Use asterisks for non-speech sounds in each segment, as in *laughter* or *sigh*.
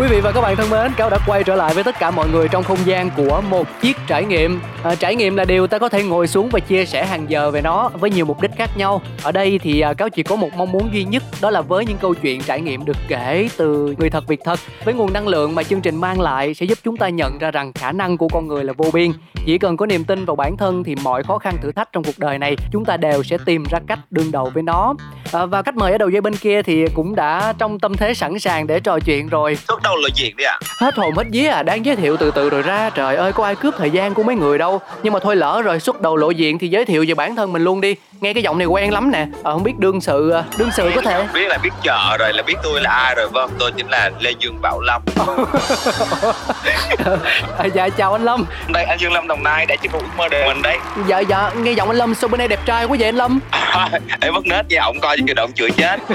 Quý vị và các bạn thân mến, Cáo đã quay trở lại với tất cả mọi người trong không gian của một chiếc trải nghiệm. À, trải nghiệm là điều ta có thể ngồi xuống và chia sẻ hàng giờ về nó với nhiều mục đích khác nhau. Ở đây thì à, Cáo chỉ có một mong muốn duy nhất, đó là với những câu chuyện trải nghiệm được kể từ người thật việc thật, với nguồn năng lượng mà chương trình mang lại sẽ giúp chúng ta nhận ra rằng khả năng của con người là vô biên. Chỉ cần có niềm tin vào bản thân thì mọi khó khăn thử thách trong cuộc đời này chúng ta đều sẽ tìm ra cách đương đầu với nó. À, và khách mời ở đầu dây bên kia thì cũng đã trong tâm thế sẵn sàng để trò chuyện rồi đầu lộ diện đi à. Hết hồn hết vía à, đang giới thiệu từ từ rồi ra. Trời ơi, có ai cướp thời gian của mấy người đâu. Nhưng mà thôi lỡ rồi xuất đầu lộ diện thì giới thiệu về bản thân mình luôn đi. Nghe cái giọng này quen lắm nè. Ờ, không biết đương sự à, đương sự có thể. Biết là biết chợ rồi là biết tôi là ai rồi vâng. Tôi chính là Lê Dương Bảo Lâm. *laughs* à, dạ chào anh Lâm. Đây anh Dương Lâm Đồng Nai đã chinh phục mơ đời mình đấy. Dạ dạ, nghe giọng anh Lâm sao bên đây đẹp trai quá vậy anh Lâm? em mất nết nha, ổng coi như động chửi chết. *laughs*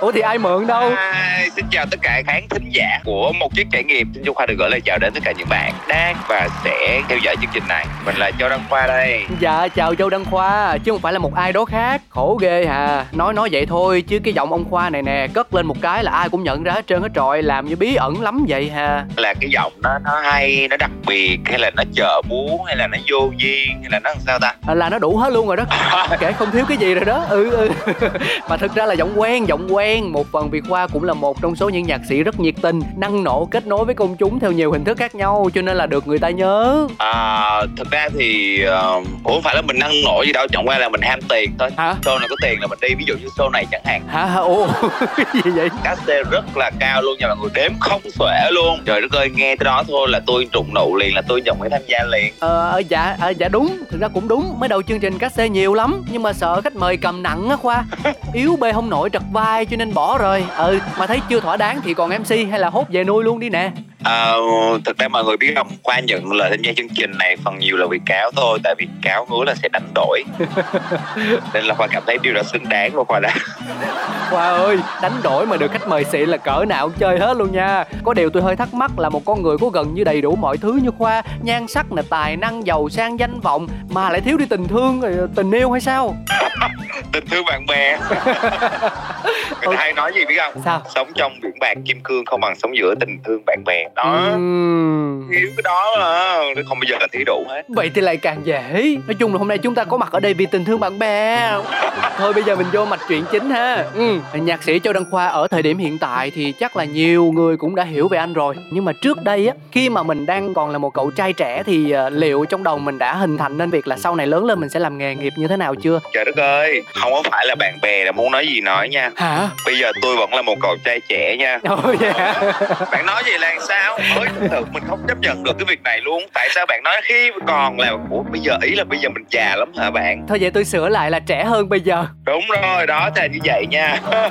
Ủa thì ai mượn đâu? À, xin chào tất cả khán thính giả của một chiếc trải nghiệm. Xin Châu Khoa được gửi lời chào đến tất cả những bạn đang và sẽ theo dõi chương trình này. Mình là Châu Đăng Khoa đây. Dạ chào Châu Đăng Khoa, chứ không phải là một ai đó khác. Khổ ghê hà. Nói nói vậy thôi chứ cái giọng ông Khoa này nè cất lên một cái là ai cũng nhận ra hết trơn hết trọi, làm như bí ẩn lắm vậy hà. Là cái giọng nó nó hay, nó đặc biệt hay là nó chợ bú hay là nó vô duyên hay là nó làm sao ta? À, là nó đủ hết luôn rồi đó. *laughs* Kể không thiếu cái gì rồi đó. Ừ ừ. *laughs* Mà thực ra là giọng quen, giọng quen. Một phần vì Khoa cũng là một trong số những nhạc sĩ rất nhiệt tình, năng nổ kết nối với công chúng theo nhiều hình thức khác nhau cho nên là được người ta nhớ. À, thực ra thì uh, không phải là mình năng nổ gì đâu, chẳng qua là mình ham tiền thôi. Hả? Show này có tiền là mình đi, ví dụ như show này chẳng hạn. Hả? Ồ, *laughs* gì vậy? Cá xê rất là cao luôn nha mọi người, đếm không xuể luôn. Trời đất ơi, nghe tới đó thôi là tôi trụng nụ liền, là tôi nhận phải tham gia liền. Ờ, dạ, à, dạ đúng, thực ra cũng đúng. Mới đầu chương trình cá xê nhiều lắm, nhưng mà sợ khách mời cầm nặng á Khoa. *laughs* Yếu bê không nổi trật vai cho nên bỏ rồi. Ừ, mà thấy chưa thỏa đáng thì còn MC hay là hốt về nuôi luôn đi nè. À, thực ra mọi người biết không? Qua nhận lời tham gia chương trình này phần nhiều là vì cáo thôi tại vì cáo hứa là sẽ đánh đổi. *laughs* Nên là khoa cảm thấy điều đó xứng đáng của khoa đã khoa ơi đánh đổi mà được khách mời xịn là cỡ nào cũng chơi hết luôn nha. Có điều tôi hơi thắc mắc là một con người có gần như đầy đủ mọi thứ như khoa nhan sắc nè tài năng giàu sang danh vọng mà lại thiếu đi tình thương tình yêu hay sao? *laughs* Tình thương bạn bè. *laughs* Người ta hay nói gì biết không? Sao? Sống trong biển bạc kim cương không bằng sống giữa tình thương bạn bè. Đó. Uhm. thiếu cái đó mà không bao giờ là thiếu đủ hết. Vậy thì lại càng dễ. Nói chung là hôm nay chúng ta có mặt ở đây vì tình thương bạn bè. Thôi bây giờ mình vô mạch chuyện chính ha. Ừ. nhạc sĩ châu đăng khoa ở thời điểm hiện tại thì chắc là nhiều người cũng đã hiểu về anh rồi. Nhưng mà trước đây á khi mà mình đang còn là một cậu trai trẻ thì uh, liệu trong đầu mình đã hình thành nên việc là sau này lớn lên mình sẽ làm nghề nghiệp như thế nào chưa? Trời đất ơi không có phải là bạn bè là muốn nói gì nói nha. Hả? Bây giờ tôi vẫn là một cậu trai trẻ nha. *laughs* Ồ yeah. bạn nói gì là sao? Mới thực mình không chấp nhận được cái việc này luôn. Tại sao bạn nói khi còn là ủa bây giờ ý là bây giờ mình già lắm hả bạn? Thôi vậy tôi sửa lại là trẻ hơn bây giờ. Đúng rồi đó là như vậy nha. *laughs*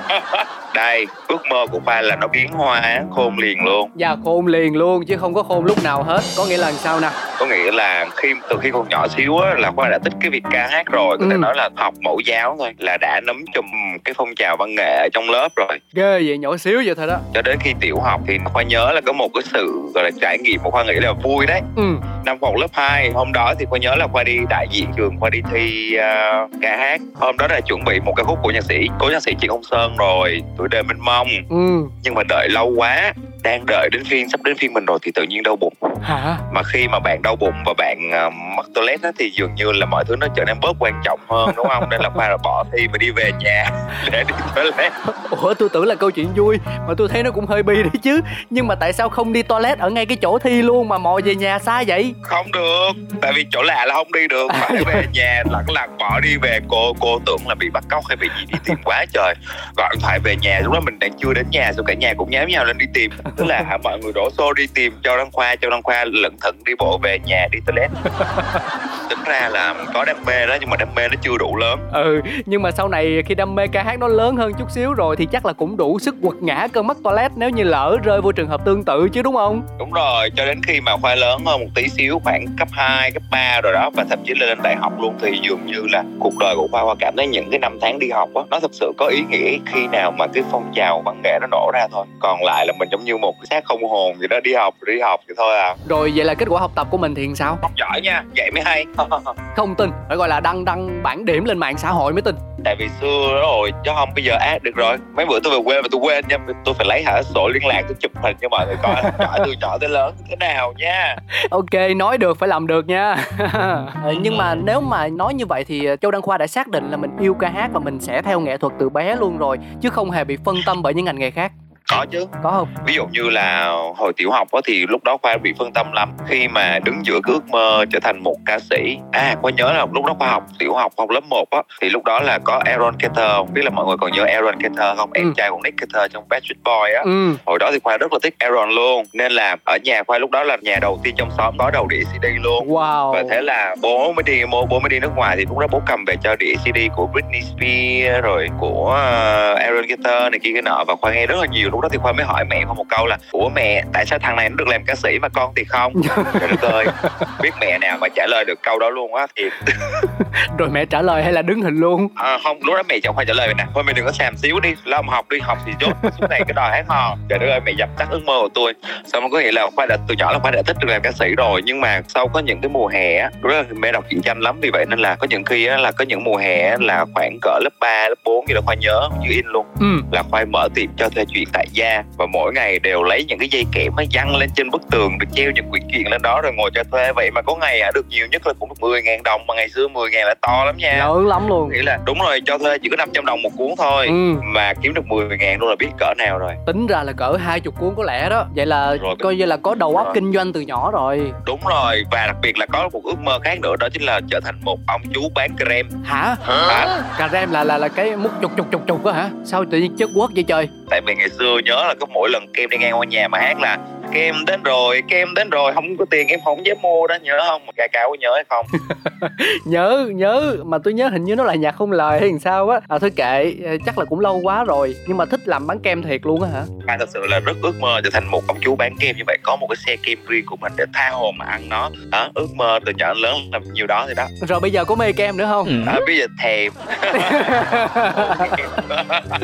Đây ước mơ của khoa là nó biến hoa khôn liền luôn. Dạ khôn liền luôn chứ không có khôn lúc nào hết. Có nghĩa là sao nè? Có nghĩa là khi từ khi còn nhỏ xíu á là khoa đã thích cái việc ca hát rồi. Có thể ừ. nói là học mẫu giáo thôi là đã nắm chùm cái phong trào văn nghệ ở trong lớp rồi. Ghê vậy nhỏ xíu vậy thôi đó? Cho đến khi tiểu học thì khoa nhớ là có một cái sự gọi là trải nghiệm mà khoa nghĩ là vui đấy. Ừ. năm học lớp 2 hôm đó thì khoa nhớ là khoa đi đại diện trường khoa đi thi uh, ca hát. Hôm đó là chuẩn bị một cái khúc của nhạc sĩ. Cố nhạc sĩ trịnh công sơn rồi tuổi đời mênh mông. Ừ. nhưng mà đợi lâu quá đang đợi đến phiên sắp đến phiên mình rồi thì tự nhiên đau bụng. Hả? Mà khi mà bạn đau bụng và bạn uh, mắc toilet á thì dường như là mọi thứ nó trở nên bớt quan trọng hơn đúng không? Nên là khoa là bỏ thi và đi về nhà *laughs* để đi toilet. Ủa tôi tưởng là câu chuyện vui mà tôi thấy nó cũng hơi bi đấy chứ. Nhưng mà tại sao không đi toilet ở ngay cái chỗ thi luôn mà mò về nhà xa vậy? Không được tại vì chỗ lạ là không đi được. Phải về nhà lẳng lặng bỏ đi về. Cô cô tưởng là bị bắt cóc hay bị gì đi tìm quá trời. Gọi điện thoại về nhà lúc đó mình đang chưa đến nhà rồi cả nhà cũng nháo nhau lên đi tìm tức là mọi người đổ xô đi tìm cho đăng khoa cho đăng khoa lẩn thận đi bộ về nhà đi toilet. *laughs* ra là có đam mê đó nhưng mà đam mê nó chưa đủ lớn. Ừ nhưng mà sau này khi đam mê ca hát nó lớn hơn chút xíu rồi thì chắc là cũng đủ sức quật ngã cơn mắt toilet nếu như lỡ rơi vô trường hợp tương tự chứ đúng không? Đúng rồi cho đến khi mà khoa lớn hơn một tí xíu khoảng cấp 2, cấp 3 rồi đó và thậm chí lên đại học luôn thì dường như là cuộc đời của khoa khoa cảm thấy những cái năm tháng đi học á nó thật sự có ý nghĩa khi nào mà cái phong trào văn nghệ nó nổ ra thôi. Còn lại là mình giống như một cái xác không hồn vậy đó đi học đi học vậy thôi à. Rồi vậy là kết quả học tập của mình thì sao? Học giỏi nha vậy mới hay *laughs* *laughs* không tin phải gọi là đăng đăng bản điểm lên mạng xã hội mới tin. Tại vì xưa đó rồi chứ không bây giờ ác được rồi. Mấy bữa tôi về quê mà tôi quên nha tôi phải lấy hả sổ liên lạc tôi chụp hình cho mọi người coi. Nhỏ từ nhỏ tới lớn thế nào nha? Ok nói được phải làm được nha. *laughs* Nhưng mà nếu mà nói như vậy thì châu đăng khoa đã xác định là mình yêu ca hát và mình sẽ theo nghệ thuật từ bé luôn rồi chứ không hề bị phân tâm bởi những ngành nghề khác có chứ. có không? Ví dụ như là hồi tiểu học đó thì lúc đó khoa bị phân tâm lắm. Khi mà đứng giữa ước mơ trở thành một ca sĩ. À khoa nhớ là lúc đó khoa học tiểu học học lớp 1 á thì lúc đó là có Aaron Carter. Không biết là mọi người còn nhớ Aaron Carter không? Em ừ. trai của Nick Carter trong Backstreet Boy á. Ừ. hồi đó thì khoa rất là thích Aaron luôn. Nên là ở nhà khoa lúc đó là nhà đầu tiên trong xóm có đầu đĩa CD luôn. Wow. và thế là bố mới đi bố, bố mới đi nước ngoài thì lúc đó bố cầm về cho đĩa CD của Britney Spears rồi của uh, Aaron Carter này kia cái nọ. Và khoa nghe rất là nhiều lúc đó thì khoa mới hỏi mẹ khoa một câu là ủa mẹ tại sao thằng này nó được làm ca sĩ mà con thì không? Trời đất ơi *laughs* biết mẹ nào mà trả lời được câu đó luôn á thì *laughs* rồi mẹ trả lời hay là đứng hình luôn? À, không lúc đó mẹ chồng khoa trả lời nè thôi mày đừng có xàm xíu đi lo mà học đi học thì chốt suốt này cái đòi hát hò. Trời đất ơi mẹ dập tắt ước mơ của tôi. Xong rồi có nghĩa là khoa đã từ nhỏ là khoa đã thích được làm ca sĩ rồi nhưng mà sau có những cái mùa hè á lúc đó mẹ đọc truyện tranh lắm vì vậy nên là có những khi á là có những mùa hè là khoảng cỡ lớp 3, lớp 4 như là khoa nhớ như in luôn. Ừ. là khoa mở tiệm cho thuê chuyện tại gia và mỗi ngày đều lấy những cái dây kẽm nó dăng lên trên bức tường được treo những quyển truyện lên đó rồi ngồi cho thuê. Vậy mà có ngày à, được nhiều nhất là cũng được 10 ngàn đồng mà ngày xưa 10 ngàn là to lắm nha. Lớn lắm luôn. Nghĩa là đúng rồi cho thuê chỉ có 500 đồng một cuốn thôi ừ. mà kiếm được 10 ngàn luôn là biết cỡ nào rồi. Tính ra là cỡ hai chục cuốn có lẽ đó. Vậy là rồi, coi như là có đầu óc kinh doanh từ nhỏ rồi. Đúng rồi và đặc biệt là có một ước mơ khác nữa đó chính là trở thành một ông chú bán creme hả? Hả? Creme là là là cái mút chục chục chục chục á hả? Sao tự nhiên chất quất vậy trời tại vì ngày xưa nhớ là có mỗi lần kem đi ngang qua nhà mà hát là kem đến rồi kem đến rồi không có tiền em không dám mua đó nhớ không? Ca cao có nhớ hay không? *laughs* Nhớ nhớ. Mà tôi nhớ hình như nó là nhạc không lời hay sao á. À thôi kệ chắc là cũng lâu quá rồi nhưng mà thích làm bán kem thiệt luôn á hả? À thật sự là rất ước mơ trở thành một ông chú bán kem như vậy có một cái xe kem riêng của mình để tha hồ mà ăn nó. Đó ước mơ từ nhỏ lớn làm nhiều đó thì đó. Rồi bây giờ có mê kem nữa không? À, bây giờ thèm.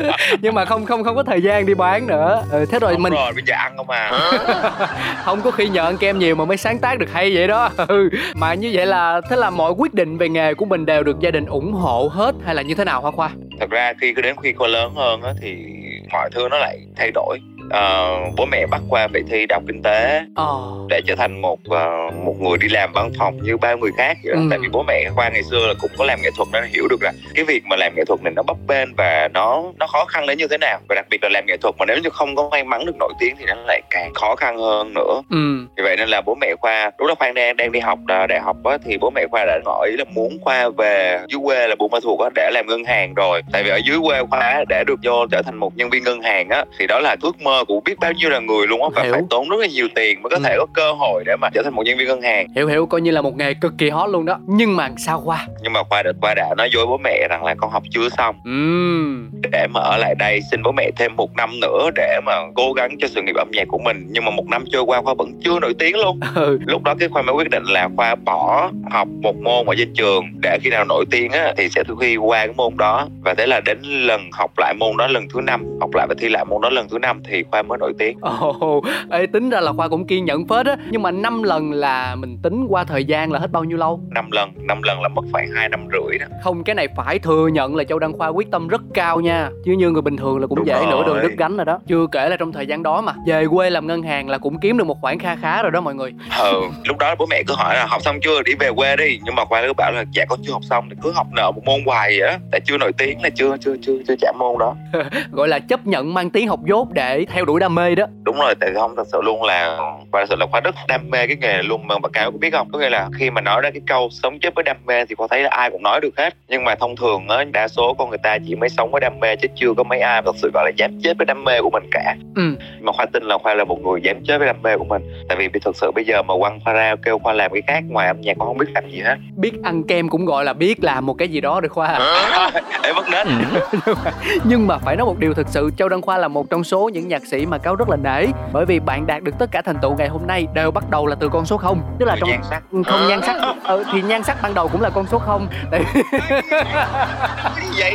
*laughs* Nhưng mà không không không có thời gian đi bán nữa. Ừ, thế rồi không mình rồi bây giờ ăn không à *laughs* không có khi nhờ ăn kem nhiều mà mới sáng tác được hay vậy đó. *laughs* Ừ, mà như vậy là, thế là mọi quyết định về nghề của mình đều được gia đình ủng hộ hết hay là như thế nào hoa khoa? Thật ra khi cứ đến khi cô lớn hơn á thì mọi thứ nó lại thay đổi uh, bố mẹ bắt qua phải thi đại học kinh tế oh. để trở thành một uh, một người đi làm văn phòng như bao người khác vậy. Ừ. tại vì bố mẹ khoa ngày xưa là cũng có làm nghệ thuật nên hiểu được là cái việc mà làm nghệ thuật này nó bấp bênh và nó nó khó khăn đến như thế nào và đặc biệt là làm nghệ thuật mà nếu như không có may mắn được nổi tiếng thì nó lại càng khó khăn hơn nữa ừ. vì vậy nên là bố mẹ khoa lúc đó khoa đang đang đi học đại học á, thì bố mẹ khoa đã hỏi là muốn khoa về dưới quê là buôn ma thuột á để làm ngân hàng rồi tại vì ở dưới quê khoa để được vô trở thành một nhân viên ngân hàng á thì đó là ước mơ của biết bao nhiêu là người luôn á và hiểu. phải tốn rất là nhiều tiền mới có ừ. thể có cơ hội để mà trở thành một nhân viên ngân hàng hiểu hiểu coi như là một nghề cực kỳ hot luôn đó nhưng mà sao qua nhưng mà khoa đã khoa đã nói dối bố mẹ rằng là con học chưa xong ừ. để mà ở lại đây xin bố mẹ thêm một năm nữa để mà cố gắng cho sự nghiệp âm nhạc của mình nhưng mà một năm trôi qua khoa vẫn chưa nổi tiếng luôn *laughs* ừ. lúc đó cái khoa mới quyết định là khoa bỏ học một môn ở trên trường để khi nào nổi tiếng á thì sẽ thi qua cái môn đó và thế là đến lần học lại môn đó lần thứ năm học lại và thi lại môn đó lần thứ năm thì khoa mới nổi tiếng. Ồ oh, ê tính ra là khoa cũng kiên nhẫn phết á. Nhưng mà năm lần là mình tính qua thời gian là hết bao nhiêu lâu? Năm lần năm lần là mất khoảng hai năm rưỡi đó. Không cái này phải thừa nhận là châu đăng khoa quyết tâm rất cao nha. Chứ như người bình thường là cũng Đúng dễ rồi. nửa đường đứt gánh rồi đó. Chưa kể là trong thời gian đó mà. Về quê làm ngân hàng là cũng kiếm được một khoản kha khá rồi đó mọi người. Ừ *laughs* lúc đó bố mẹ cứ hỏi là học xong chưa? Đi về quê đi. Nhưng mà khoa cứ bảo là dạ con chưa học xong. Thì cứ học nợ một môn hoài vậy á tại chưa nổi tiếng là chưa chưa chưa chưa trả môn đó. *laughs* Gọi là chấp nhận mang tiếng học dốt để theo đuổi đam mê đó. Đúng rồi tại không thật sự luôn là và thật sự là khoa rất đam mê cái nghề này luôn. Mà bà cao có biết không? Có nghĩa là khi mà nói ra cái câu sống chết với đam mê thì có thấy là ai cũng nói được hết. Nhưng mà thông thường á đa số con người ta chỉ mới sống với đam mê chứ chưa có mấy ai thật sự gọi là dám chết với đam mê của mình cả. Ừ. mà khoa tin là khoa là một người dám chết với đam mê của mình. Tại vì thực sự bây giờ mà quăng khoa ra kêu khoa làm cái khác ngoài âm nhạc con không biết làm gì hết. Biết ăn kem cũng gọi là biết làm một cái gì đó được khoa. *laughs* À. Ê, mất nết. Nhưng mà phải nói một điều thực sự châu đăng khoa là một trong số những nhạc sĩ mà cáo rất là nể. Bởi vì bạn đạt được tất cả thành tựu ngày hôm nay đều bắt đầu là từ con số không. Tức là trong nhan sắc. Không nhan sắc. Ừ, thì nhan sắc ban đầu cũng là con số không. Tại *laughs* vậy?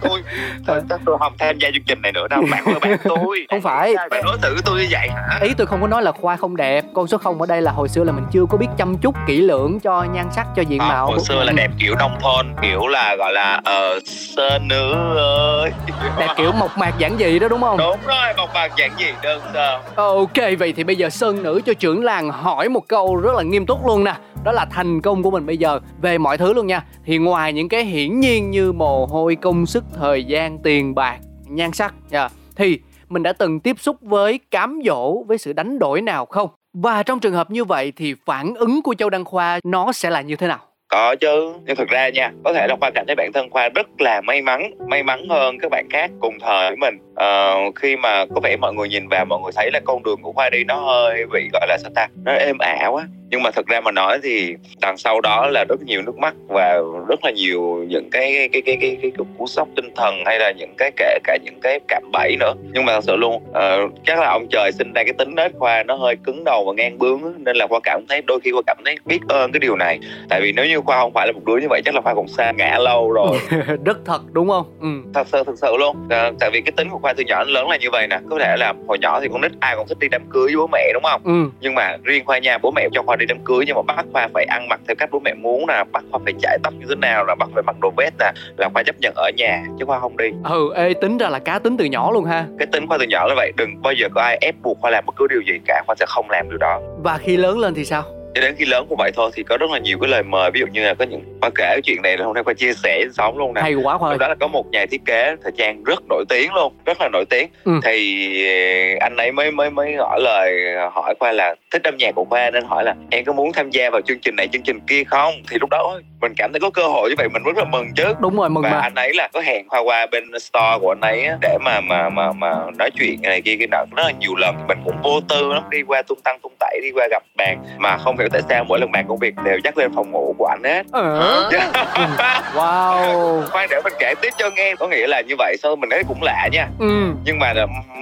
Tôi tôi, tôi, tôi không tham gia chương trình này nữa đâu bạn ơi bạn tôi. *laughs* Không phải. bạn đối xử tôi như vậy hả? Ý tôi không có nói là khoa không đẹp. Con số không ở đây là hồi xưa là mình chưa có biết chăm chút kỹ lưỡng cho nhan sắc cho diện à, mạo. hồi xưa là đẹp kiểu nông thôn kiểu là gọi là ờ uh, sơ nữ ơi. Đẹp kiểu mộc mạc giản dị đó đúng không? Đúng rồi mộc mạc giản dị đơn sơ. Ok vậy thì bây giờ sơn nữ cho trưởng làng hỏi một câu rất là nghiêm túc luôn nè. Đó là thành công của mình bây giờ. Về mọi thứ luôn nha. Thì ngoài những cái hiển nhiên như mồ hôi công sức thời gian tiền bạc nhan sắc yeah, thì mình đã từng tiếp xúc với cám dỗ với sự đánh đổi nào không? Và trong trường hợp như vậy thì phản ứng của châu đăng khoa nó sẽ là như thế nào có chứ nhưng thực ra nha có thể là khoa cảm thấy bản thân khoa rất là may mắn may mắn hơn các bạn khác cùng thời với mình. Uh, khi mà có vẻ mọi người nhìn vào mọi người thấy là con đường của khoa đi nó hơi bị gọi là sao ta nó êm ả quá nhưng mà thực ra mà nói thì đằng sau đó là rất nhiều nước mắt và rất là nhiều những cái cái cái cái cái, cái, cái cú sốc tinh thần hay là những cái kể cả những cái cạm bẫy nữa. Nhưng mà thật sự luôn uh, chắc là ông trời sinh ra cái tính nết khoa nó hơi cứng đầu và ngang bướng nên là khoa cảm thấy đôi khi khoa cảm thấy biết ơn cái điều này. Tại vì nếu như khoa không phải là một đứa như vậy chắc là khoa cũng xa ngã lâu rồi. *laughs* Rất thật đúng không? Ừ. thật sự thật sự luôn. Uh, tại vì cái tính của khoa từ nhỏ đến lớn là như vậy nè. Có thể là hồi nhỏ thì con nít ai cũng thích đi đám cưới với bố mẹ đúng không? Ừ. nhưng mà riêng khoa nhà bố mẹ cho khoa đi đám cưới nhưng mà bắt khoa phải ăn mặc theo cách bố mẹ muốn nè bắt khoa phải chải tóc như thế nào là bắt phải mặc đồ vest nè là khoa chấp nhận ở nhà chứ khoa không đi. Ừ ê tính ra là cá tính từ nhỏ luôn ha. Cái tính khoa từ nhỏ là vậy đừng bao giờ có ai ép buộc khoa làm bất cứ điều gì cả khoa sẽ không làm điều đó. Và khi lớn lên thì sao cho đến khi lớn cũng vậy thôi thì có rất là nhiều cái lời mời. Ví dụ như là có những khoa kể chuyện này là hôm nay khoa chia sẻ sống luôn nè. Hay quá khoa đó là có một nhà thiết kế thời trang rất nổi tiếng luôn rất là nổi tiếng. Ừ. thì anh ấy mới mới mới hỏi lời hỏi khoa là thích âm nhạc của khoa? Nên hỏi là em có muốn tham gia vào chương trình này chương trình kia không? Thì lúc đó mình cảm thấy có cơ hội như vậy mình rất là mừng chứ. Đúng rồi mừng và mà. anh ấy là có hẹn khoa qua bên store của anh ấy để mà mà mà mà nói chuyện này kia kia nọ. Rất là nhiều lần mình cũng vô tư lắm đi qua tung tăng tung tẩy đi qua gặp bạn mà không hiểu tại sao mỗi lần bàn công việc đều dắt lên phòng ngủ của anh hết. Ờ. *laughs* wow. Khoan để mình kể tiếp cho nghe. Có nghĩa là như vậy sao mình thấy cũng lạ nha. Ừ. nhưng mà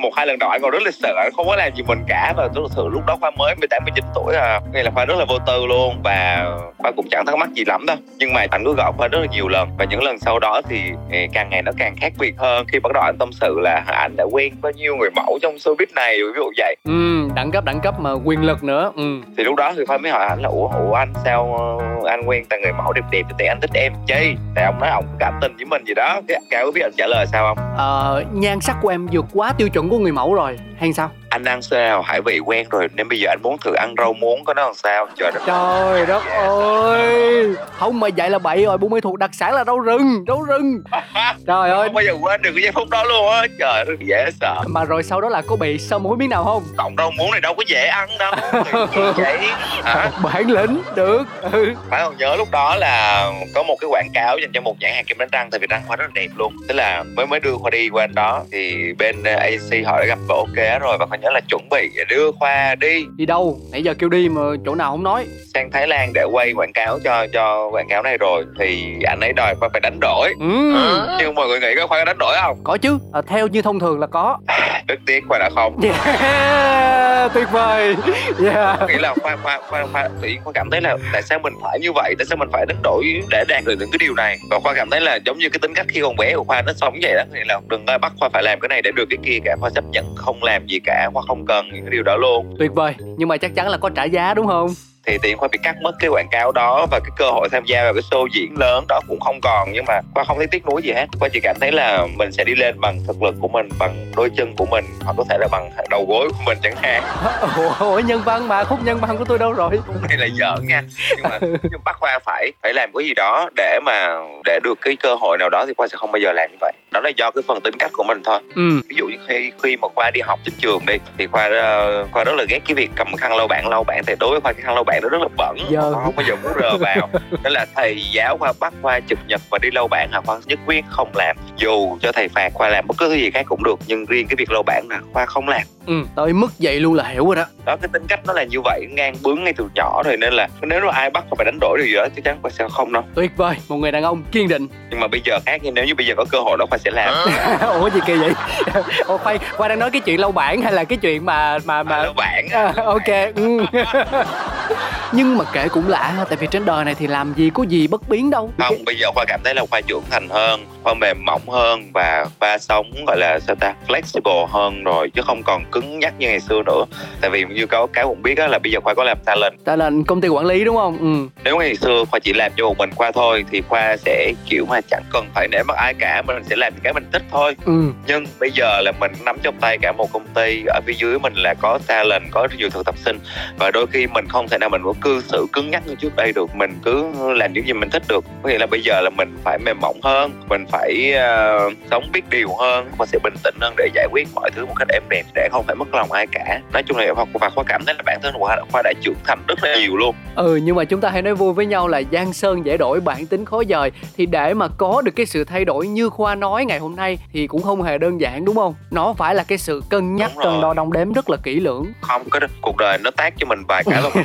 một hai lần đầu anh còn rất là sợ không có làm gì mình cả. Và thực sự lúc đó khoa mới 18 19 tuổi à. Nghĩa là khoa rất là vô tư luôn và khoa cũng chẳng thắc mắc gì lắm đâu. Nhưng mà anh cứ gọi khoa rất là nhiều lần. Và những lần sau đó thì càng ngày nó càng khác biệt hơn. Khi bắt đầu anh tâm sự là anh đã quen bao nhiêu người mẫu trong showbiz này ví dụ vậy. Ừ đẳng cấp đẳng cấp mà quyền lực nữa. Ừ. thì lúc đó thì khoa mới hỏi anh là ủa ủa anh sao ờ, anh quen toàn người mẫu đẹp đẹp thì anh thích em chi? Tại ông nói ông cảm tình với mình gì đó. Cái cao có biết anh trả lời sao không? Ờ nhan sắc của em vượt quá tiêu chuẩn của người mẫu rồi hay sao? Anh ăn sao? Hải vị quen rồi nên bây giờ anh muốn thử ăn rau muống có nó làm sao? Trời đất trời đất ơi! Không mà vậy là bậy rồi buôn mê thuộc đặc sản là rau rừng rau rừng. *laughs* Trời ơi. Không bao giờ quên được cái giây phút đó luôn á. Trời rất dễ sợ. Mà rồi sau đó là có bị sơ muối miếng nào không? Cộng rau muống này đâu có dễ ăn đâu vậy *laughs* hả? Bản lĩnh được ừ. phải còn nhớ lúc đó là có một cái quảng cáo dành cho một nhãn hàng kem đánh răng tại vì răng khoa rất là đẹp luôn. Tức là mới mới đưa khoa đi qua đó thì bên AC họ đã gặp và ok rồi và khoa nhớ là chuẩn bị đưa khoa đi. Đi đâu? Nãy giờ kêu đi mà chỗ nào không nói. Sang thái lan để quay quảng cáo cho cho quảng cáo này rồi thì anh ấy đòi khoa phải đánh đổi. Ừ. nhưng mọi người nghĩ có khoa có đánh đổi không? Có chứ à, theo như thông thường là có. Rất tiếc khoa đã không? *laughs* Yeah, tuyệt vời. Yeah. nghĩ là khoa khoa khoa khoa tự nhiên khoa cảm thấy là tại sao mình phải như vậy? Tại sao mình phải đánh đổi để đạt được những cái điều này? Và khoa cảm thấy là giống như cái tính cách khi còn bé của khoa nó sống vậy đó. Thì là đừng bắt khoa phải làm cái này để được cái kia cả. Khoa chấp nhận không làm gì cả. Khoa không cần những cái điều đó luôn. Tuyệt vời. Nhưng mà chắc chắn là có trả giá, đúng không? Thì tiện khoa bị cắt mất cái quảng cáo đó và cái cơ hội tham gia vào cái show diễn lớn đó cũng không còn. Nhưng mà khoa không thấy tiếc nuối gì hết. Khoa chỉ cảm thấy là mình sẽ đi lên bằng thực lực của mình bằng đôi chân của mình hoặc có thể là bằng đầu gối của mình chẳng hạn. *laughs* Ủa nhân văn mà khúc nhân văn của tôi đâu rồi? Khúc này là giỡn nha. Nhưng mà *laughs* nhưng bắt khoa phải phải làm cái gì đó để mà để được cái cơ hội nào đó thì khoa sẽ không bao giờ làm như vậy. Đó là do cái phần tính cách của mình thôi. Ừ. ví dụ như khi khi mà khoa đi học trên trường đi thì khoa uh, khoa rất là ghét cái việc cầm khăn lau bảng lau bảng. Thì đối với khoa cái khăn lau bảng nó rất là bẩn khoa không bao giờ muốn rờ vào. *laughs* Nên là thầy giáo khoa bắt khoa trực nhật và đi lau bảng là khoa nhất quyết không làm. Dù cho thầy phạt khoa làm bất cứ thứ gì khác cũng được nhưng riêng cái việc lau bảng là khoa không làm. Ừ tới mức vậy luôn là hiểu rồi đó. Đó cái tính cách nó là như vậy ngang bướng ngay từ nhỏ rồi nên là nếu mà ai bắt phải đánh đổi điều gì đó chắc chắn khoa sẽ không đâu. Tuyệt vời một người đàn ông kiên định. Nhưng mà bây giờ khác nhưng nếu như bây giờ có cơ hội đó khoa sẽ làm. *laughs* Ủa gì kỳ vậy? *laughs* Ủa khoan khoa đang nói cái chuyện lau bảng hay là cái chuyện mà mà mà à, lau bảng. À, ok ừ. Nhưng mà kể cũng lạ ha tại vì trên đời này thì làm gì có gì bất biến đâu. Không bây giờ khoa cảm thấy là khoa trưởng thành hơn khoa mềm mỏng hơn và khoa sống gọi là sao ta flexible hơn rồi chứ không còn cứng nhắc như ngày xưa nữa. Tại vì như có cái cũng biết á là bây giờ khoa có làm talent. Ta là công ty quản lý đúng không? Ừ. Nếu ngày xưa khoa chỉ làm cho một mình khoa thôi thì khoa sẽ kiểu mà chẳng cần phải nể mặt ai cả mình sẽ làm cái mình thích thôi. Ừ. Nhưng bây giờ là mình nắm trong tay cả một công ty ở phía dưới mình là có talent có nhiều thực tập sinh và đôi khi mình không thể nào mình có cư xử cứng nhắc như trước đây được. Mình cứ làm những gì mình thích được. Có nghĩa là bây giờ là mình phải mềm mỏng hơn mình phải uh, sống biết điều hơn và sẽ bình tĩnh hơn để giải quyết mọi thứ một cách êm đẹp để không phải mất lòng ai cả. Nói chung là và khoa cảm thấy là bản thân đã, khoa đã trưởng thành rất là nhiều luôn. Ừ nhưng mà chúng ta hay nói vui với nhau là giang sơn dễ đổi bản tính khó dời. Thì để mà có được cái sự thay đổi như khoa nói ngày hôm nay thì cũng không hề đơn giản đúng không? Nó phải là cái sự cân nhắc cân đo đong đếm rất là kỹ lưỡng. Không có cuộc đời nó tác cho mình vài cái là mình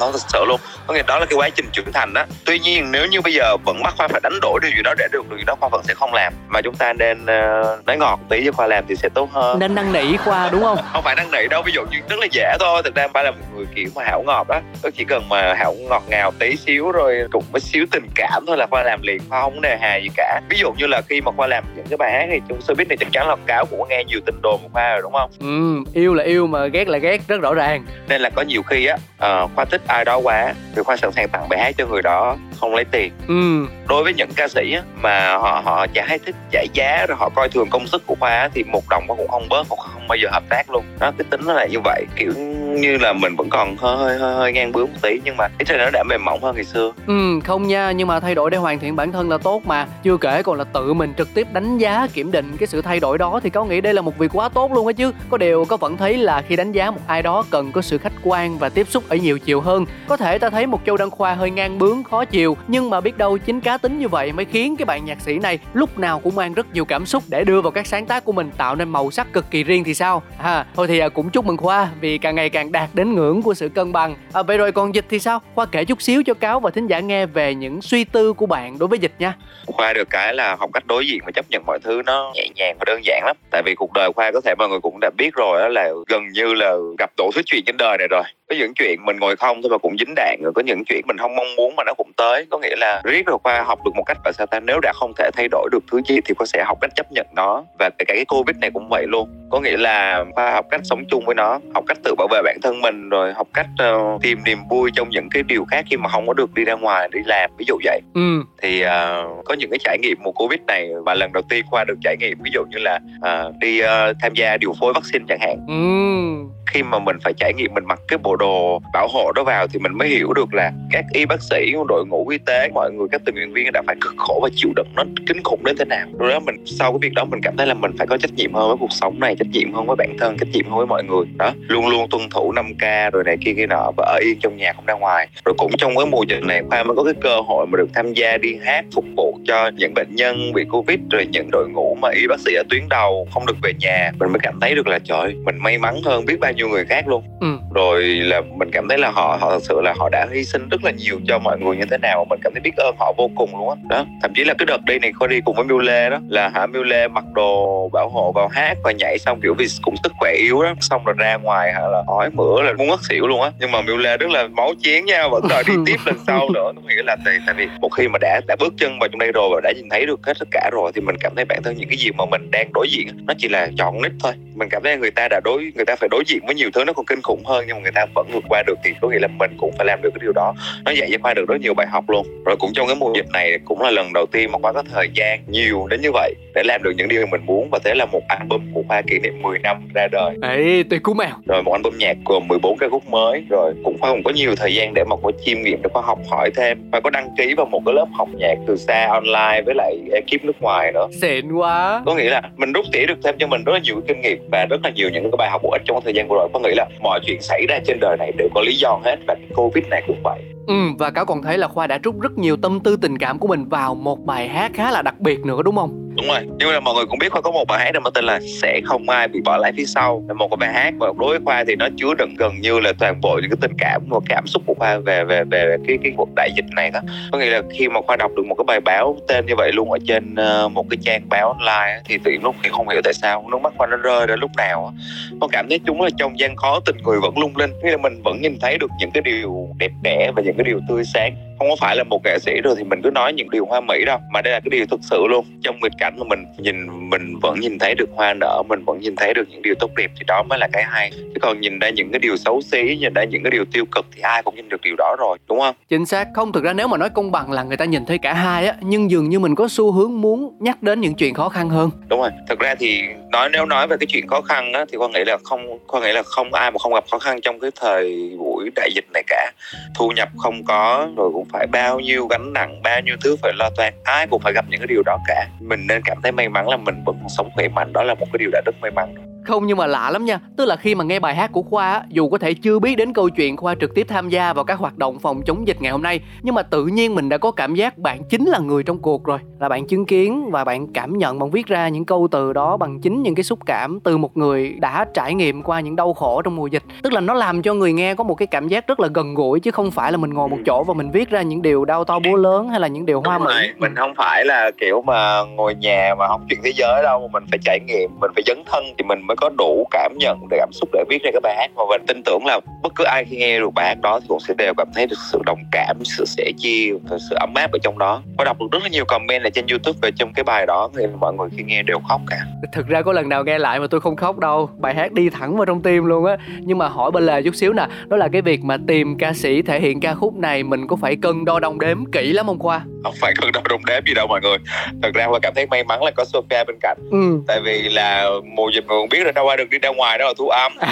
nó thật sự luôn. Có nghĩa đó là cái quá trình trưởng thành đó tuy nhiên nếu như bây giờ vẫn bắt khoa phải đánh đổi điều gì đó để được điều gì đó khoa vẫn sẽ không làm mà chúng ta nên uh, nói ngọt tí cho khoa làm thì sẽ tốt hơn. Nên năn nỉ khoa đúng không? Không phải năn nỉ đâu ví dụ như rất là dễ thôi. Thực ra phải là một người kiểu mà hảo ngọt đó tôi chỉ cần mà hảo ngọt ngào tí xíu rồi cùng với xíu tình cảm thôi là khoa làm liền. Khoa không nề hà gì cả. Ví dụ như là khi mà khoa làm những cái bài hát thì chúng tôi biết này chắc chắn là cáo cũng nghe nhiều tin đồn của khoa rồi đúng không? Ừ yêu là yêu mà ghét là ghét rất rõ ràng. Nên là có nhiều khi á uh, khoa thích ai đó quá thì khoa sẵn sàng tặng bài hát cho người đó không lấy tiền. Ừ. Đối với những ca sĩ á, mà họ họ hay thích trả giá rồi họ coi thường công sức của khoa á, thì một đồng cũng không bớt cũng không bao giờ hợp tác luôn. Đó cái tính nó là như vậy kiểu như là mình vẫn còn hơi hơi hơi, hơi ngang bướng một tí nhưng mà ít ra nó đã mềm mỏng hơn ngày xưa. Ừ không nha nhưng mà thay đổi để hoàn thiện bản thân là tốt mà. Chưa kể còn là tự mình trực tiếp đánh giá kiểm định cái sự thay đổi đó thì có nghĩ đây là một việc quá tốt luôn á chứ? Có điều có vẫn thấy là khi đánh giá một ai đó cần có sự khách quan và tiếp xúc ở nhiều chiều hơn. Có thể ta thấy một châu đăng khoa hơi ngang bướng khó chiều nhưng mà biết đâu chính cá tính như vậy mới khiến cái bạn nhạc sĩ này lúc nào cũng mang rất nhiều cảm xúc để đưa vào các sáng tác của mình tạo nên màu sắc cực kỳ riêng thì sao? Ha thôi thì à, cũng chúc mừng khoa vì càng ngày càng đạt đến ngưỡng của sự cân bằng. À, vậy rồi còn dịch thì sao? Khoa kể chút xíu cho cáo và thính giả nghe về những suy tư của bạn đối với dịch nha. Khoa được cái là học cách đối diện và chấp nhận mọi thứ nó nhẹ nhàng và đơn giản lắm. Tại vì cuộc đời khoa có thể mọi người cũng đã biết rồi đó là gần như là gặp đủ thứ chuyện trên đời này rồi. Có những chuyện mình ngồi không thôi mà cũng dính đạn rồi có những chuyện mình không mong muốn mà nó cũng tới. Có nghĩa là riết rồi khoa học được một cách là sao ta nếu đã không thể thay đổi được thứ gì thì khoa sẽ học cách chấp nhận nó. Và kể cả cái covid này cũng vậy luôn. Có nghĩa là khoa học cách sống chung với nó học cách tự bảo vệ bản thân mình rồi học cách uh, tìm niềm vui trong những cái điều khác khi mà không có được đi ra ngoài đi làm ví dụ vậy. Ừ. Thì uh, có những cái trải nghiệm mùa covid này mà lần đầu tiên khoa được trải nghiệm ví dụ như là uh, đi uh, tham gia điều phối vaccine chẳng hạn. Ừ khi mà mình phải trải nghiệm, mình mặc cái bộ đồ bảo hộ đó vào thì mình mới hiểu được là các y bác sĩ, đội ngũ y tế, mọi người, các tình nguyện viên đã phải cực khổ và chịu đựng nó kinh khủng đến thế nào. Rồi đó mình, sau cái việc đó mình cảm thấy là mình phải có trách nhiệm hơn với cuộc sống này, trách nhiệm hơn với bản thân, trách nhiệm hơn với mọi người. Đó, luôn luôn tuân thủ 5 k rồi này kia kia nọ và ở yên trong nhà không ra ngoài. Rồi cũng trong cái mùa dịch này, khoa mới có cái cơ hội mà được tham gia đi hát, phục vụ cho những bệnh nhân bị covid, rồi những đội ngũ mà y bác sĩ ở tuyến đầu không được về nhà. Mình mới cảm thấy được là, trời mình may mắn hơn biết bao nhiêu người khác luôn. Ừ. rồi là mình cảm thấy là họ họ thật sự là họ đã hy sinh rất là nhiều cho mọi người như thế nào mình cảm thấy biết ơn họ vô cùng luôn á. Đó. đó thậm chí là cái đợt đi này khôi đi cùng với Miu Lê đó là hả Miu Lê mặc đồ bảo hộ vào hát và nhảy xong kiểu vì cũng sức khỏe yếu đó. Xong rồi ra ngoài hả là ói mửa là muốn ngất xỉu luôn á. Nhưng mà Miu Lê rất là máu chiến nha vẫn đòi đi tiếp lần *laughs* sau nữa. Có nghĩa là tại, tại vì một khi mà đã đã bước chân vào trong đây rồi và đã nhìn thấy được hết tất cả rồi thì mình cảm thấy bản thân những cái gì mà mình đang đối diện nó chỉ là chọn nít thôi mình cảm thấy người ta đã đối, người ta phải đối diện với nhiều thứ nó còn kinh khủng hơn, nhưng mà người ta vẫn vượt qua được thì có nghĩa là mình cũng phải làm được cái điều đó. Nó dạy cho khoa được rất nhiều bài học luôn. Rồi cũng trong cái mùa dịch này cũng là lần đầu tiên mà khoa có thời gian nhiều đến như vậy để làm được những điều mình muốn và thế là một album của khoa kỷ niệm 10 năm ra đời. Ê, tuyệt cú mèo. Rồi một album nhạc gồm 14 ca khúc mới rồi cũng khoa cũng có nhiều thời gian để mà có chiêm nghiệm để khoa học hỏi thêm và có đăng ký vào một cái lớp học nhạc từ xa online với lại ekip nước ngoài nữa. Xịn quá. Có nghĩa là mình rút tỉa được thêm cho mình rất là nhiều kinh nghiệm và rất là nhiều những cái bài học bổ ích trong thời gian vừa rồi. Có nghĩ là mọi chuyện xảy ra trên đời này đều có lý do hết và cái covid này cũng vậy Ừ, và cáo còn thấy là Khoa đã trút rất nhiều tâm tư tình cảm của mình vào một bài hát khá là đặc biệt nữa đúng không? đúng rồi. Nhưng mà mọi người cũng biết khoa có một bài hát mà tên là sẽ không ai bị bỏ lại phía sau. Là một cái bài hát mà đối với khoa thì nó chứa đựng gần như là toàn bộ những cái tình cảm và cảm xúc của khoa về về về cái cái cuộc đại dịch này đó. Có nghĩa là khi mà khoa đọc được một cái bài báo tên như vậy luôn ở trên ờ, một cái trang báo online thì tự lúc thì không hiểu tại sao nước mắt khoa nó rơi ra lúc nào con cảm thấy chúng là trong gian khó tình người vẫn lung linh. Nghĩa là mình vẫn nhìn thấy được những cái điều đẹp đẽ và những cái điều tươi sáng không có phải là một nghệ sĩ rồi thì mình cứ nói những điều hoa mỹ đâu mà đây là cái điều thực sự luôn. Trong nghịch cảnh mà mình nhìn mình vẫn nhìn thấy được hoa nở mình vẫn nhìn thấy được những điều tốt đẹp thì đó mới là cái hay. Chứ còn nhìn ra những cái điều xấu xí nhìn ra những cái điều tiêu cực thì ai cũng nhìn được điều đó rồi đúng không? Chính xác. Không thực ra nếu mà nói công bằng là người ta nhìn thấy cả hai á nhưng dường như mình có xu hướng muốn nhắc đến những chuyện khó khăn hơn. Đúng rồi. Thực ra thì nói nếu nói về cái chuyện khó khăn á thì con nghĩ là không con nghĩ là không ai mà không gặp khó khăn trong cái thời buổi đại dịch này cả. Thu nhập không có rồi cũng phải bao nhiêu gánh nặng, bao nhiêu thứ phải lo toan. Ai cũng phải gặp những cái điều đó cả. Mình nên cảm thấy may mắn là mình vẫn sống khỏe mạnh. Đó là một cái điều đã rất may mắn không nhưng mà lạ lắm nha. Tức là khi mà nghe bài hát của Khoa Dù có thể chưa biết đến câu chuyện Khoa trực tiếp tham gia vào các hoạt động phòng chống dịch ngày hôm nay Nhưng mà tự nhiên mình đã có cảm giác bạn chính là người trong cuộc rồi. Là bạn chứng kiến và bạn cảm nhận Bạn viết ra những câu từ đó bằng chính những cái xúc cảm Từ một người đã trải nghiệm qua những đau khổ trong mùa dịch. Tức là nó làm cho người nghe có một cái cảm giác rất là gần gũi Chứ không phải là mình ngồi một chỗ và mình viết ra những điều đau to búa lớn Hay là những điều hoa mỹ. Mình không phải là kiểu mà ngồi nhà mà học chuyện thế giới đâu mà Mình phải trải nghiệm, mình phải dấn thân thì mình mới mới có đủ cảm nhận để cảm xúc để viết ra cái bài hát. Và mình tin tưởng là bất cứ ai khi nghe được bài hát đó thì cũng sẽ đều cảm thấy được sự đồng cảm sự sẻ chia và sự ấm áp ở trong đó. Có đọc được rất là nhiều comment ở trên youtube về trong cái bài đó thì mọi người khi nghe đều khóc cả. Thực ra có lần nào nghe lại mà tôi không khóc đâu. Bài hát đi thẳng vào trong tim luôn á. Nhưng mà hỏi bên lề chút xíu nè đó là cái việc mà tìm ca sĩ thể hiện ca khúc này mình có phải cân đo đong đếm kỹ lắm không khoa? Không phải cân đo đong đếm gì đâu mọi người. Thật ra khoa cảm thấy may mắn là có sophia bên cạnh. Ừ. tại vì là mùa dịch mà cũng biết là đâu ai được đi ra ngoài đó là thu âm. *laughs*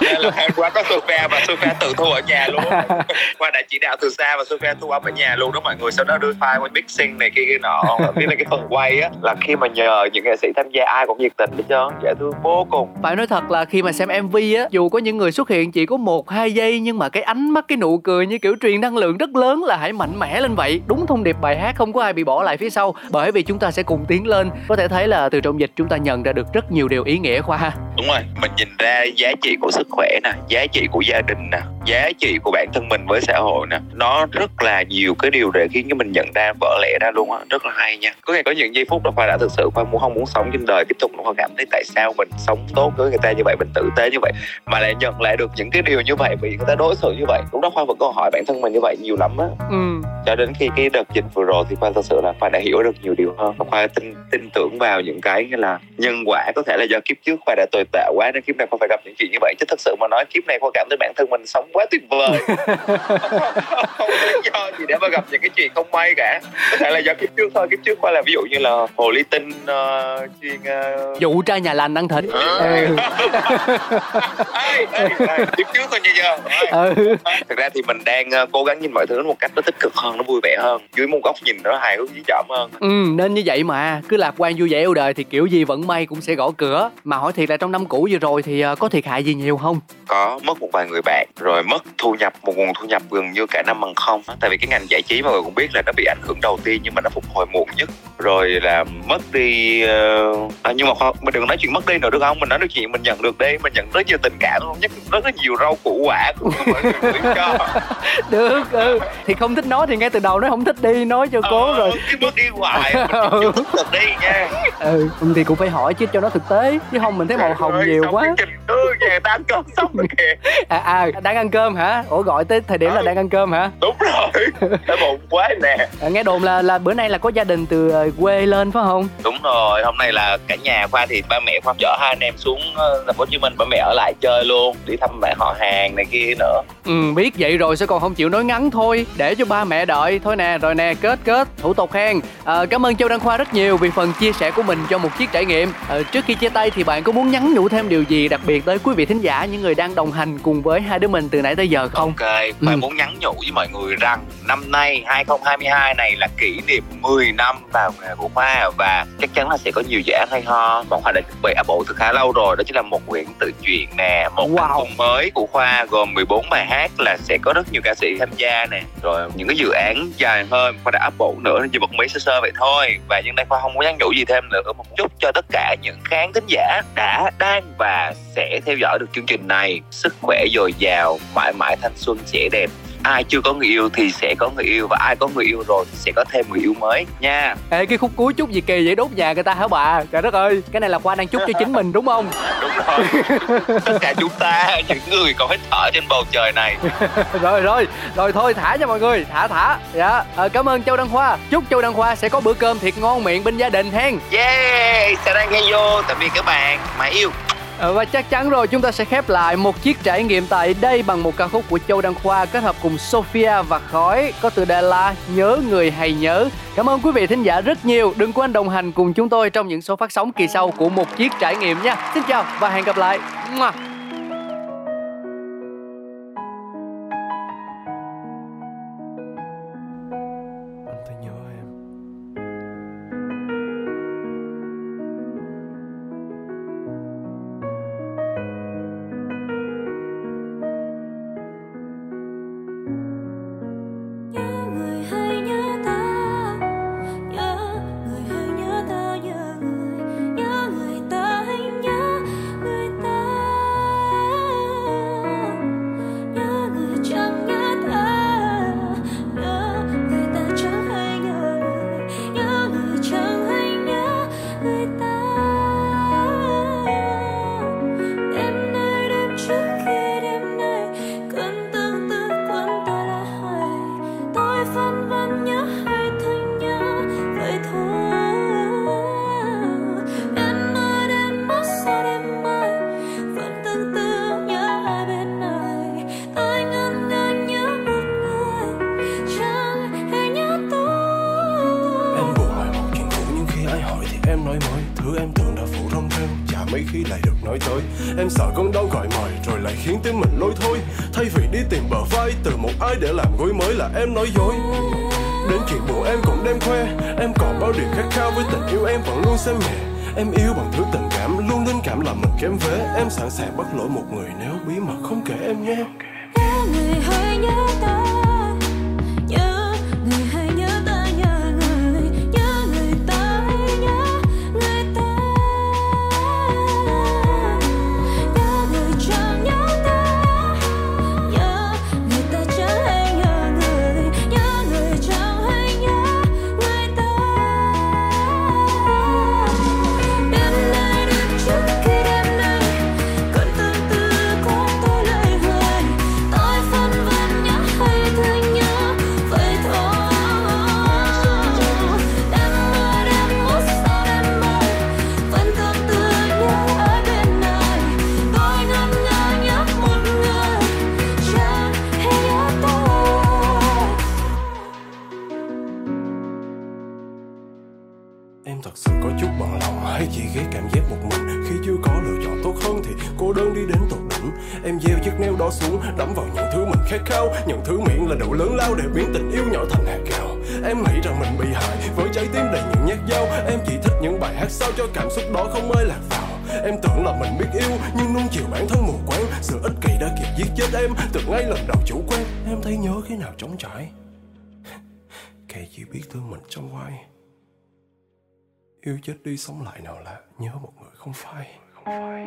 Nên là hôm qua có sophia và sophia tự thu ở nhà luôn. *laughs* Qua đã chỉ đạo từ xa và sophia thu âm ở nhà luôn đó mọi người sau đó đưa file qua mixing này kia kia nọ. Biết là cái phần quay á là khi mà nhờ những nghệ sĩ tham gia ai cũng nhiệt tình hết trơn dễ thương vô cùng. Phải nói thật là khi mà xem mv á dù có những người xuất hiện chỉ có một hai giây nhưng mà cái ánh mắt cái nụ cười như kiểu truyền năng lượng rất lớn là hãy mạnh mẽ lên vậy. Đúng thông điệp bài hát không có ai bị bỏ lại phía sau bởi vì chúng ta sẽ cùng tiến lên. Có thể thấy là từ trong dịch chúng ta nhận ra được rất nhiều điều ý nghĩa khoa đúng rồi mình nhìn ra giá trị của sức khỏe nè giá trị của gia đình nè giá trị của bản thân mình với xã hội nè. Nó rất là nhiều cái điều để khiến cho mình nhận ra vỡ lẽ ra luôn á. Rất là hay nha. Có ngày có những giây phút đó khoa đã thực sự khoa muốn không muốn sống trên đời tiếp tục khoa cảm thấy tại sao mình sống tốt với người ta như vậy mình tử tế như vậy mà lại nhận lại được những cái điều như vậy vì người ta đối xử như vậy. Lúc đó khoa vẫn còn hỏi bản thân mình như vậy nhiều lắm á. Ừ. cho đến khi cái đợt dịch vừa rồi thì khoa thật sự là khoa đã hiểu được nhiều điều hơn. Khoa tin tin tưởng vào những cái như là nhân quả có thể là do kiếp trước khoa đã tồi tệ quá nên kiếp này khoa phải gặp những chuyện như vậy. Chứ thật sự mà nói kiếp này khoa cảm thấy bản thân mình sống quá tuyệt vời. *laughs* Không có lý do gì để mà gặp những cái chuyện không may cả. Có thể là do kiếp trước thôi. Kiếp trước khoa là ví dụ như là hồ ly tinh uh, chuyên uh... dụ trai nhà lành ăn thịt. Ừ. kiếp trước thôi nha giờ. Ừ. thực ra thì mình đang uh, cố gắng nhìn mọi thứ một cách nó tích cực hơn nó vui vẻ hơn. Dưới một góc nhìn nó hài hước dí dỏm hơn. Ừ nên như vậy mà. Cứ lạc quan vui vẻ yêu đời thì kiểu gì vẫn may cũng sẽ gõ cửa. Mà hỏi thiệt là trong năm cũ vừa rồi thì uh, có thiệt hại gì nhiều không? Có mất một vài người bạn rồi mất thu nhập một nguồn thu nhập gần như cả năm bằng không tại vì cái ngành giải trí mà người cũng biết là nó bị ảnh hưởng đầu tiên nhưng mà nó phục hồi muộn nhất. Rồi là mất đi uh... à, nhưng mà khoa, mình đừng nói chuyện mất đi nữa được không? Mình nói được chuyện mình nhận được đi mình nhận rất nhiều tình cảm luôn nhất rất là nhiều rau củ quả của *laughs* được ừ. Thì không thích nói thì ngay từ đầu nó không thích đi nói cho cố ờ, rồi. cái bước đi hoài mình *laughs* ừ. đi nha. Ừ thì cũng phải hỏi chứ cho nó thực tế. Chứ không mình thấy màu hồng nhiều quá. ừ nhà ta ăn cơm xong rồi kìa. *laughs* À à đang ăn cơm hả? Ủa gọi tới thời điểm ừ. là đang ăn cơm hả? Đúng rồi. *laughs* Đói bụng quá nè. À, nghe đồn là là bữa nay là có gia đình từ ờ, quê lên phải không? Đúng rồi. Hôm nay là cả nhà khoa thì ba mẹ khoa chở hai anh em xuống ờ, thành phố hồ chí minh ba mẹ ở lại chơi luôn đi thăm bạn họ hàng này kia nữa. Ừ biết vậy rồi sẽ còn không chịu nói ngắn thôi. Để cho ba mẹ đợi. Thôi nè rồi nè kết kết. Thủ tục khen. À, cảm ơn châu đăng khoa rất nhiều vì phần chia sẻ của mình cho một chiếc trải nghiệm. À, trước khi chia tay thì bạn có muốn nhắn nhủ thêm điều gì đặc biệt tới quý vị thính giả những người đang đồng hành cùng với hai đứa mình từ nãy tới giờ không ok bạn ừ. muốn nhắn nhủ với mọi người rằng năm nay 2022 này là kỷ niệm 10 năm vào nghề của khoa và chắc chắn là sẽ có nhiều dự án hay ho bọn khoa đã chuẩn bị bộ từ khá lâu rồi đó chính là một quyển tự truyện nè một wow. album mới của khoa gồm 14 bài hát là sẽ có rất nhiều ca sĩ tham gia nè rồi những cái dự án dài hơn khoa đã áp bộ nữa nên chỉ một mấy sơ sơ vậy thôi và nhân đây khoa không có nhắn nhủ gì thêm nữa mà chúc cho tất cả những khán thính giả đã đang và sẽ theo dõi được chương trình này. Sức khỏe dồi dào, mãi mãi thanh xuân, trẻ đẹp ai chưa có người yêu thì sẽ có người yêu và ai có người yêu rồi thì sẽ có thêm người yêu mới nha. Ê cái khúc cuối chúc gì kỳ vậy? Đốt nhà người ta hả bà? Trời đất ơi cái này là khoa đang chúc cho chính mình đúng không? *laughs* Đúng rồi. Tất cả chúng ta những người còn hít thở trên bầu trời này. *laughs* Rồi rồi rồi thôi thả cho mọi người. Thả thả. Dạ à, cảm ơn châu đăng khoa chúc châu đăng khoa sẽ có bữa cơm thiệt ngon miệng bên gia đình hen. Yeah sẽ đang nghe vô. Tạm biệt các bạn. Mãi yêu Ờ, và chắc chắn rồi, chúng ta sẽ khép lại một chiếc trải nghiệm tại đây bằng một ca khúc của Châu Đăng Khoa kết hợp cùng Sophia và Khói, có từ đề là Nhớ Người Hay Nhớ. Cảm ơn quý vị thính giả rất nhiều. Đừng quên đồng hành cùng chúng tôi trong những số phát sóng kỳ sau của một chiếc trải nghiệm nha. Xin chào và hẹn gặp lại. Em nói dối. Đến chuyện buồn em cũng đem khoe. Em còn bao điều khát khao với tình yêu em vẫn luôn xem nhẹ. Em yêu bằng thứ tình cảm, luôn linh cảm làm mình kém vế. Em sẵn sàng bắt lỗi một người nếu bí mật không kể em nhé. Người hãy nhớ ta. Giết chết em. Từ ngay lần đầu chủ quan, em thấy nhớ khi nào trống trải. Kẻ chỉ biết thương mình trong vai. Yêu chết đi sống lại nào là nhớ một người không phải. Không phai